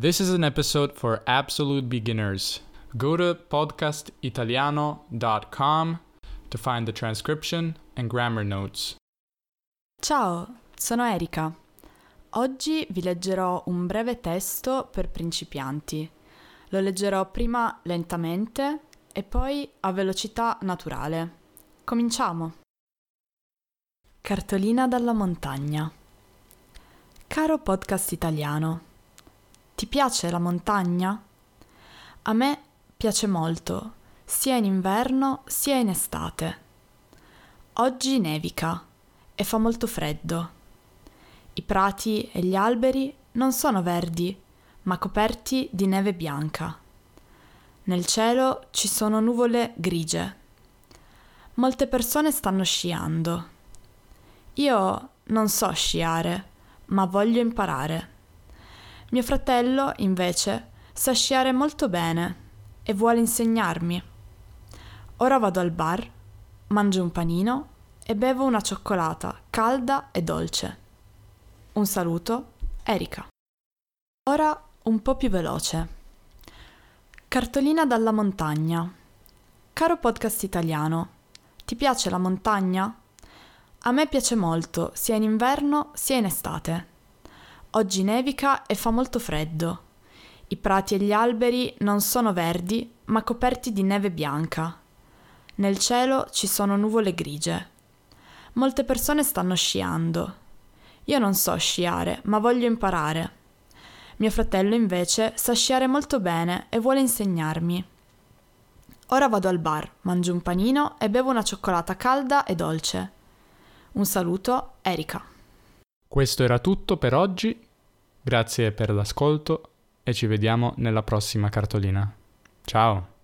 This is an episode for absolute beginners. Go to podcastitaliano.com to find the transcription and grammar notes. Ciao, sono Erika. Oggi vi leggerò un breve testo per principianti. Lo leggerò prima lentamente e poi a velocità naturale. Cominciamo. Cartolina dalla montagna. Caro podcast italiano, ti piace la montagna? A me piace molto, sia in inverno sia in estate. Oggi nevica e fa molto freddo. I prati e gli alberi non sono verdi, ma coperti di neve bianca. Nel cielo ci sono nuvole grigie. Molte persone stanno sciando. Io non so sciare, ma voglio imparare. Mio fratello, invece, sa sciare molto bene e vuole insegnarmi. Ora vado al bar, mangio un panino e bevo una cioccolata calda e dolce. Un saluto, Erika. Ora un po' più veloce. Cartolina dalla montagna. Caro podcast italiano, ti piace la montagna? A me piace molto, sia in inverno sia in estate. Oggi nevica e fa molto freddo. I prati e gli alberi non sono verdi, ma coperti di neve bianca. Nel cielo ci sono nuvole grigie. Molte persone stanno sciando. Io non so sciare, ma voglio imparare. Mio fratello invece sa sciare molto bene e vuole insegnarmi. Ora vado al bar, mangio un panino e bevo una cioccolata calda e dolce. Un saluto, Erika. Questo era tutto per oggi. Grazie per l'ascolto e ci vediamo nella prossima cartolina. Ciao!